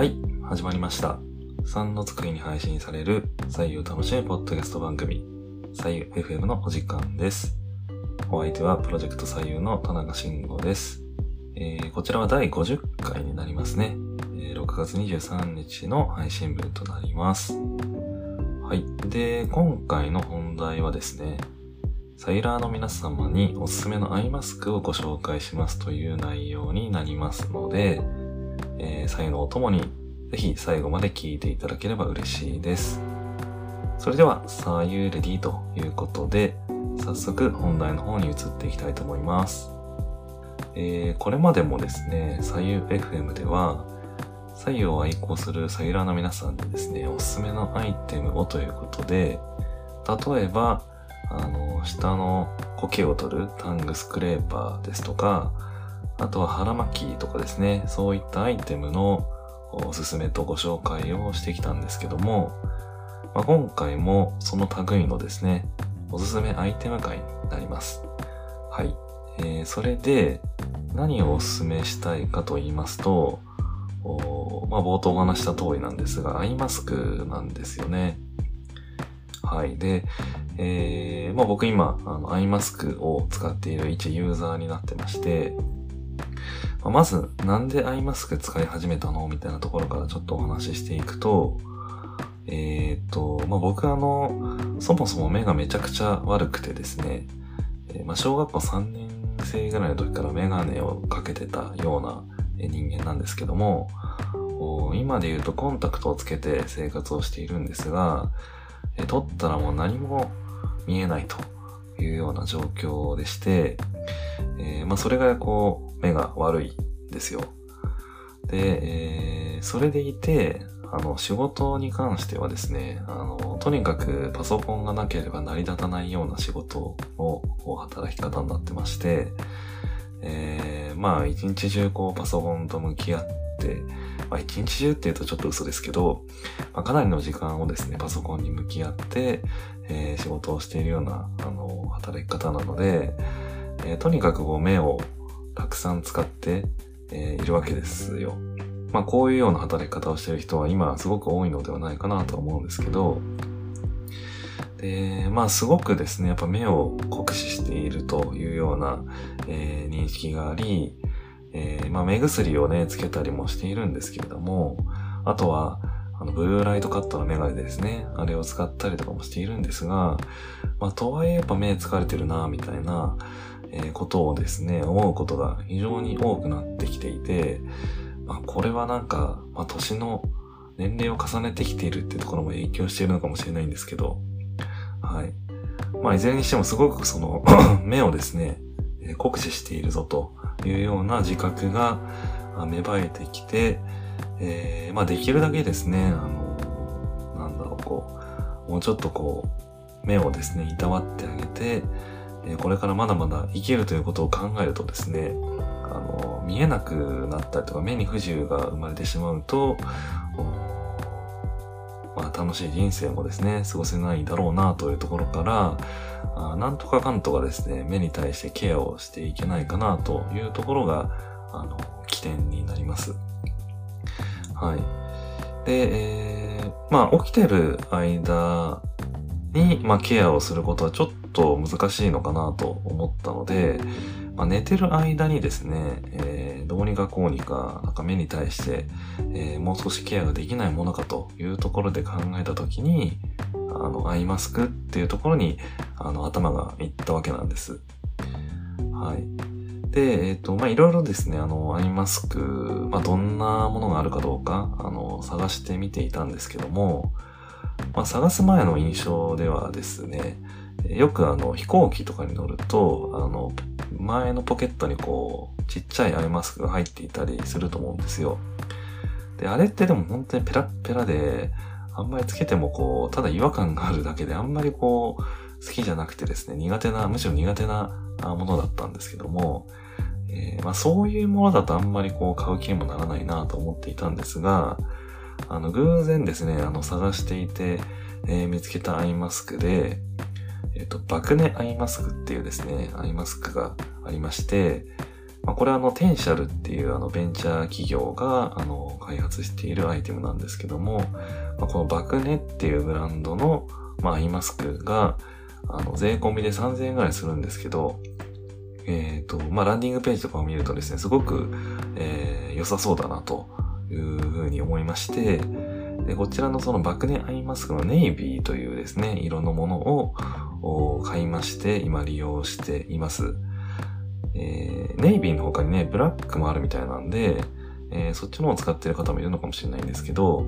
はい、始まりました。3の作りに配信される左右楽しむポッドキャスト番組、左右 FM のお時間です。お相手はプロジェクト左右の田中慎吾です。えーこちらは第50回になりますね。えー6月23日の配信分となります。はい。で、今回の本題はですね、サイラーの皆様におすすめのアイマスクをご紹介しますという内容になりますので、えー、左右のお供にぜひ最後まで聞いていただければ嬉しいです。それでは、左右レディということで、早速本題の方に移っていきたいと思います。えー、これまでもですね、左右 FM では、左右を愛好するサイラーの皆さんにですね、おすすめのアイテムをということで、例えば、あの、下の苔を取るタングスクレーパーですとか、あとは腹巻きとかですね、そういったアイテムのおすすめとご紹介をしてきたんですけども、まあ、今回もその類のですね、おすすめアイテム会になります。はい。えー、それで、何をおすすめしたいかと言いますと、まあ、冒頭お話した通りなんですが、アイマスクなんですよね。はい。で、えー、まあ僕今、あの、アイマスクを使っている一ユーザーになってまして、ままず、なんでアイマスク使い始めたの？みたいなところからちょっとお話ししていくと、えー、と、まあ僕あの、そもそも目がめちゃくちゃ悪くてですね、えまあ小学校3年生ぐらいの時からメガネをかけてたような人間なんですけども、今で言うとコンタクトをつけて生活をしているんですが、えー撮ったらもう何も見えないと。いうような状況でして、えーまあそれがこう目が悪いんですよ。で、えーそれでいて、あの、仕事に関してはですね、あの、とにかくパソコンがなければ成り立たないような仕事の働き方になってまして、えーまあ一日中こうパソコンと向き合って、まあ一日中って言うとちょっと嘘ですけど、まあ、かなりの時間をですね、パソコンに向き合って、えー仕事をしているような、あの、働き方なので、えーとにかくこう目をたくさん使って、えーいるわけですよ。まあこういうような働き方をしている人は今すごく多いのではないかなと思うんですけど、で、まあすごくですね、やっぱ目を酷使しているというような、えー認識があり、えーまあ目薬をね、つけたりもしているんですけれども、あとは、あの、ブルーライトカットのメガネですね。あれを使ったりとかもしているんですが、まあとはいえやっぱ目疲れてるな、みたいな、えーことをですね、思うことが非常に多くなってきていて、まあこれはなんか、まあ年の年齢を重ねてきているっていうところも影響しているのかもしれないんですけど、はい。まあ、いずれにしてもすごくその、目をですね、酷使しているぞというような自覚が芽生えてきて、えーまあ、できるだけですね、あの、なんだろう、こう、もうちょっとこう、目をですね、いたわってあげて、えこれからまだまだ生きるということを考えるとですね、あの、見えなくなったりとか、目に不自由が生まれてしまうと、まあ、楽しい人生もですね、過ごせないだろうなというところから、あなんとかかんとかですね、目に対してケアをしていけないかなというところが、あの、起点になります。はい。で、えーまあ、起きてる間に、まあ、ケアをすることはちょっと難しいのかなと思ったので、まあ、寝てる間にですね、えーどうにかこうにか、なんか目に対して、えーもう少しケアができないものかというところで考えたときに、あの、アイマスクっていうところに、あの、頭がいったわけなんです。はい。で、えっ、と、まあ、いろいろですね、あの、アイマスク、まあ、どんなものがあるかどうか、あの、探してみていたんですけども、まあ、探す前の印象ではですね、よくあの、飛行機とかに乗ると、あの、前のポケットにこう、ちっちゃいアイマスクが入っていたりすると思うんですよ。で、あれってでも本当にペラッペラで、あんまりつけてもこう、ただ違和感があるだけで、あんまりこう、好きじゃなくてですね、苦手な、むしろ苦手なものだったんですけども、えーまあそういうものだとあんまりこう、買う気にもならないなと思っていたんですが、あの、偶然ですね、あの、探していて、えー見つけたアイマスクで、えっ、と、バクネアイマスクっていうですね、アイマスクがありまして、まあ、これはあの、テンシャルっていうあの、ベンチャー企業が、あの、開発しているアイテムなんですけども、まあ、このバクネっていうブランドの、まあ、アイマスクが、あの、税込みで3000円ぐらいするんですけど、えっ、ー、と、まあ、ランディングページとかを見るとですね、すごく、えー、良さそうだなというふうに思いまして、で、こちらのそのバクネアイマスクのネイビーというですね、色のものを買いまして、今利用しています。えー、ネイビーの他にね、ブラックもあるみたいなんで、えー、そっちの方を使ってる方もいるのかもしれないんですけど、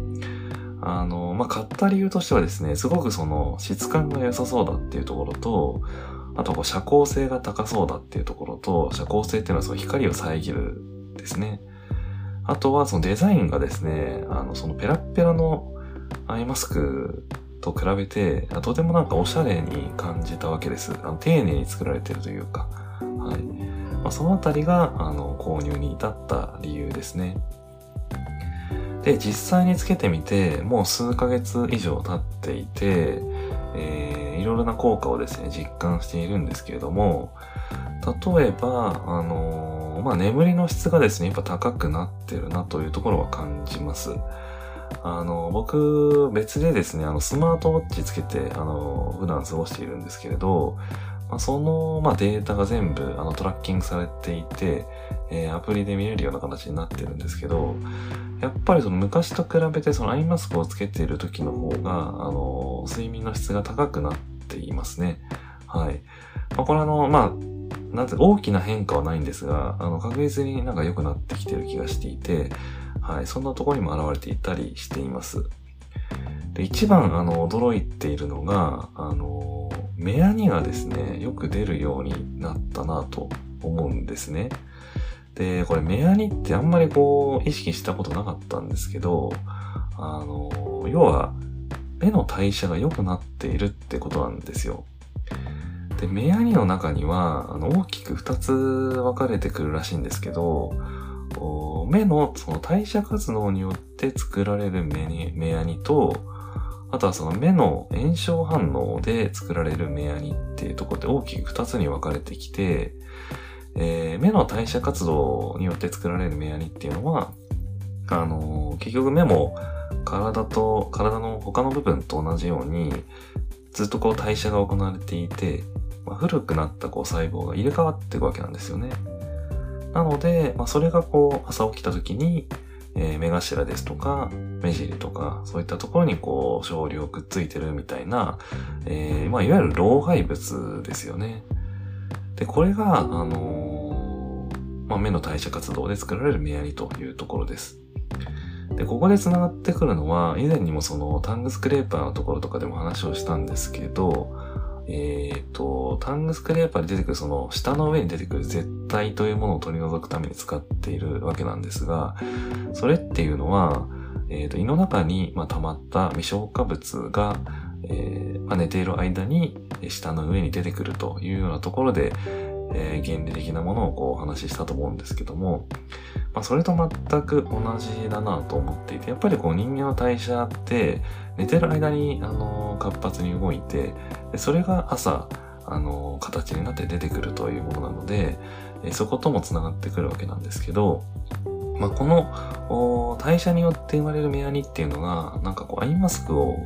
あの、まあ、買った理由としてはですね、すごくその質感が良さそうだっていうところと、あとこう遮光性が高そうだっていうところと、遮光性っていうのはその光を遮るですね。あとはそのデザインがですね、あの、そのペラッペラのアイマスクと比べて、とてもなんかおしゃれに感じたわけです。あの丁寧に作られてるというか。はい。まあ、そのあたりが、あの、購入に至った理由ですね。で、実際につけてみて、もう数ヶ月以上経っていて、えー、いろいろな効果をですね、実感しているんですけれども、例えば、あの、まあ、眠りの質がですね、やっぱ高くなってるなというところは感じます。あの、僕、別でですね、あの、スマートウォッチつけて、あの、普段過ごしているんですけれど、まあ、その、まあ、データが全部、あの、トラッキングされていて、えー、アプリで見れるような形になってるんですけど、やっぱりその昔と比べてそのアイマスクをつけている時の方が、あの、睡眠の質が高くなっていますね。はい。まあ、これあの、まあ、なんて大きな変化はないんですが、あの、確実になんか良くなってきてる気がしていて、はい、そんなところにも現れていたりしています。で、一番あの、驚いているのが、あの、目やにがですね、よく出るようになったなと思うんですね。で、これ目やにってあんまりこう、意識したことなかったんですけど、あの、要は、目の代謝が良くなっているってことなんですよ。で、目やにの中には、あの、大きく二つ分かれてくるらしいんですけど、目のその代謝活動によって作られる目に、目やにと、あとはその目の炎症反応で作られる目やにっていうところで大きく二つに分かれてきて、えー、目の代謝活動によって作られる目やにっていうのは、あのー、結局目も体と、体の他の部分と同じように、ずっとこう代謝が行われていて、まあ、古くなったこう細胞が入れ替わっていくわけなんですよね。なので、まあ、それがこう朝起きた時に、えー、目頭ですとか、目尻とか、そういったところにこう、少量くっついてるみたいな、えー、まあ、いわゆる老廃物ですよね。で、これが、あのー、まあ、目の代謝活動で作られる目やりというところです。で、ここで繋がってくるのは、以前にもそのタングスクレーパーのところとかでも話をしたんですけど、えっ、ー、と、タングスクレーパーで出てくるその下の上に出てくる絶対というものを取り除くために使っているわけなんですが、それっていうのは、えっ、ー、と、胃の中に、まあ、溜まった未消化物が、えーまあ、寝ている間に下の上に出てくるというようなところで、えー、原理的なものをこうお話ししたと思うんですけども、まあ、それと全く同じだなと思っていて、やっぱりこう人間の代謝って寝てる間に、あの活発に動いて、それが朝、あの形になって出てくるというものなので、そことも繋がってくるわけなんですけど、まあ、この代謝によって生まれる目やにっていうのが、なんかこうアイマスクを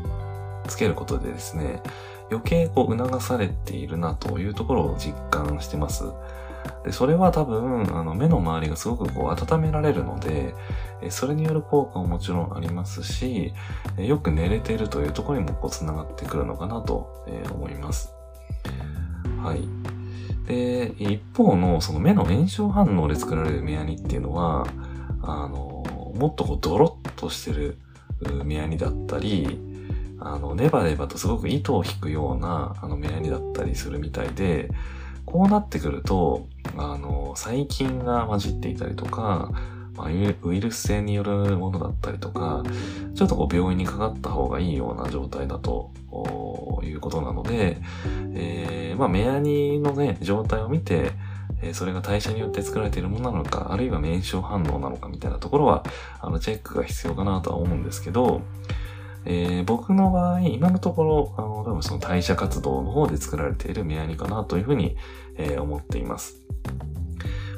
つけることでですね、余計こう促されているなというところを実感してます。でそれは多分、あの目の周りがすごくこう温められるので、それによる効果ももちろんありますし、よく寝れているというところにもこう繋がってくるのかなと思います。はい。で、一方のその目の炎症反応で作られる目やにっていうのは、あの、もっとこうドロッとしてる目やにだったり、あの、ネバネバとすごく糸を引くような、あの、目やにだったりするみたいで、こうなってくると、あの、細菌が混じっていたりとか、まあ、ウイルス性によるものだったりとか、ちょっとこう病院にかかった方がいいような状態だということなので、えー、まあ、目やにのね、状態を見て、えそれが代謝によって作られているものなのか、あるいは免症反応なのかみたいなところは、あの、チェックが必要かなとは思うんですけど、えー、僕の場合、今のところ、あの、多分その代謝活動の方で作られている目やにかなというふうに、えー、思っています。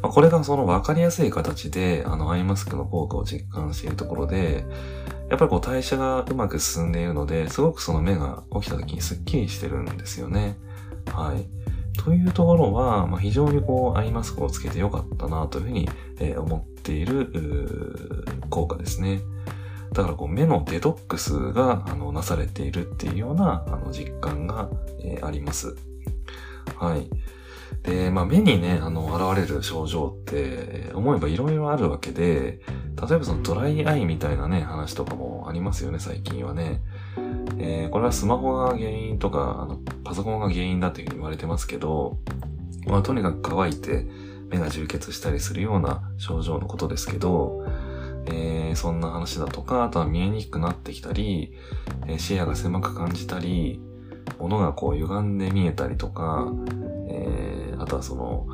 まあ、これがその分かりやすい形で、あの、アイマスクの効果を実感しているところで、やっぱりこう代謝がうまく進んでいるので、すごくその目が起きた時にスッキリしてるんですよね。はい。というところは、まあ、非常にこう、アイマスクをつけてよかったなというふうに、えー、思っている効果ですね。だからこう目のデトックスがあのなされているっていうようなあの実感が、えー、あります。はい。で、まあ目にね、あの、現れる症状って、思えばいろいろあるわけで、例えばそのドライアイみたいなね、話とかもありますよね、最近はね。えー、これはスマホが原因とか、あの、パソコンが原因だというふうに言われてますけど、まあとにかく乾いて目が充血したりするような症状のことですけど、えー、そんな話だとか、あとは見えにくくなってきたり、えー、視野が狭く感じたり、物がこう歪んで見えたりとか、えー、あとはその、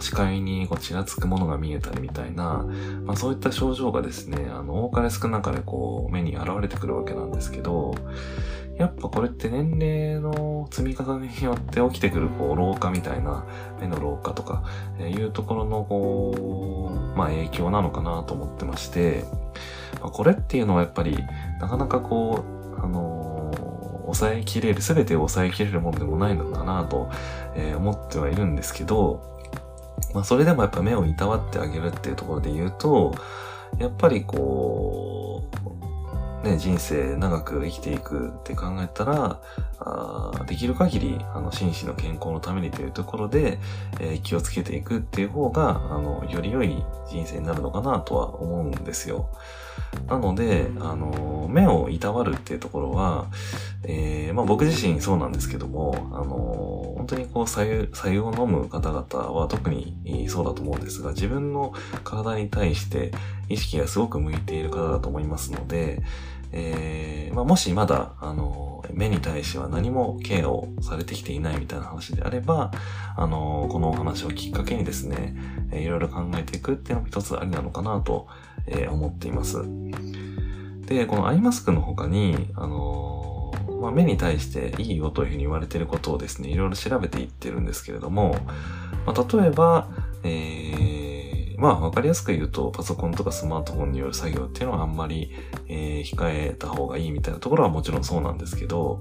視界にこうちらつくものが見えたりみたいな、まあそういった症状がですね、あの、多かれ少なかれこう目に現れてくるわけなんですけど、やっぱこれって年齢の積み重ねによって起きてくるこう老化みたいな目の老化とか、えいうところのこう、まあ影響なのかなと思ってまして、まあ、これっていうのはやっぱりなかなかこう、あの、抑えきれる、すべてを抑えきれるもんでもないのかなと、えー、思ってはいるんですけど、まあそれでもやっぱ目をいたわってあげるっていうところで言うと、やっぱりこう、ね、人生長く生きていくって考えたら、あできる限り、あの、心身の健康のためにというところで、えー、気をつけていくっていう方が、あの、より良い人生になるのかなとは思うんですよ。なので、あの、目をいたわるっていうところは、えー、まあ僕自身そうなんですけども、あの、本当にこう、左右、左右を飲む方々は特にそうだと思うんですが、自分の体に対して意識がすごく向いている方だと思いますので、えー、まあもしまだ、あの、目に対しては何もケアをされてきていないみたいな話であれば、あの、このお話をきっかけにですね、いろいろ考えていくっていうのも一つありなのかなとえー、思っています。で、このアイマスクの他に、あの、まあ、目に対していいよというふうに言われていることをですね、いろいろ調べていってるんですけれども、まあ、例えば、えー、まあ、わかりやすく言うと、パソコンとかスマートフォンによる作業っていうのはあんまり、えー、控えた方がいいみたいなところはもちろんそうなんですけど、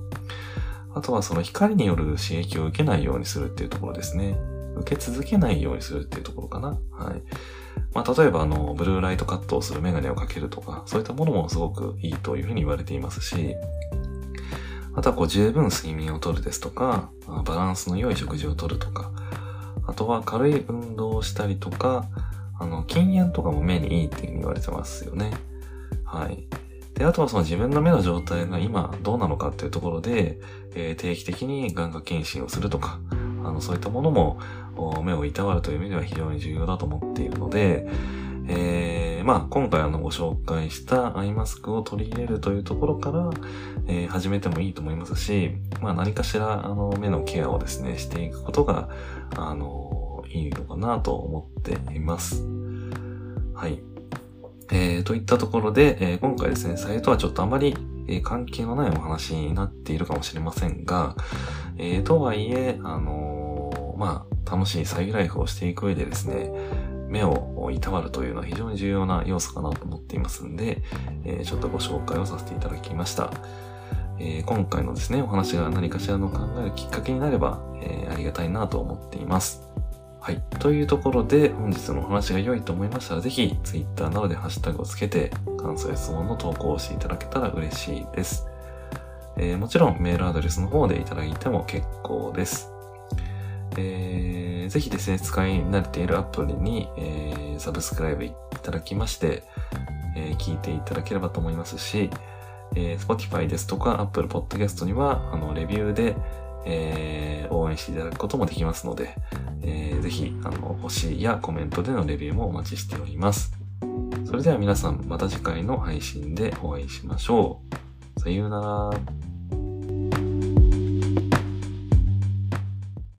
あとはその光による刺激を受けないようにするっていうところですね。受け続けないようにするっていうところかな。はい。まあ、例えばあの、ブルーライトカットをするメガネをかけるとか、そういったものもすごくいいというふうに言われていますし、あとはこう十分睡眠をとるですとか、バランスの良い食事をとるとか、あとは軽い運動をしたりとか、あの、禁煙とかも目にいいっていうふうに言われてますよね。はい。で、あとはその自分の目の状態が今どうなのかっていうところで、えー、定期的に眼科検診をするとか、あの、そういったものも、目をいたわるという意味では非常に重要だと思っているので、えー、まあ、今回あのご紹介したアイマスクを取り入れるというところから、えー、始めてもいいと思いますし、まあ何かしらあの目のケアをですね、していくことが、あの、いいのかなと思っています。はい。えー、といったところで、えー、今回ですね、サイトはちょっとあまり、えー、関係のないお話になっているかもしれませんが、えー、とはいえ、あのー、まあ、楽しいサイライフをしていく上でですね、目をいたわるというのは非常に重要な要素かなと思っていますんで、えー、ちょっとご紹介をさせていただきました。えー、今回のですね、お話が何かしらの考えるきっかけになれば、えー、ありがたいなと思っています。はい。というところで、本日のお話が良いと思いましたら、ぜひ、Twitter などでハッシュタグをつけて、感想や質問の投稿をしていただけたら嬉しいです。えー、もちろん、メールアドレスの方でいただいても結構です。えー、ぜひですね、使い慣れているアプリに、えー、サブスクライブいただきまして、えー、聞いていただければと思いますし、えー、Spotify ですとか Apple Podcast には、あの、レビューで、えー、応援していただくこともできますので、えー、ぜひ、あの、星やコメントでのレビューもお待ちしております。それでは皆さん、また次回の配信でお会いしましょう。さようなら。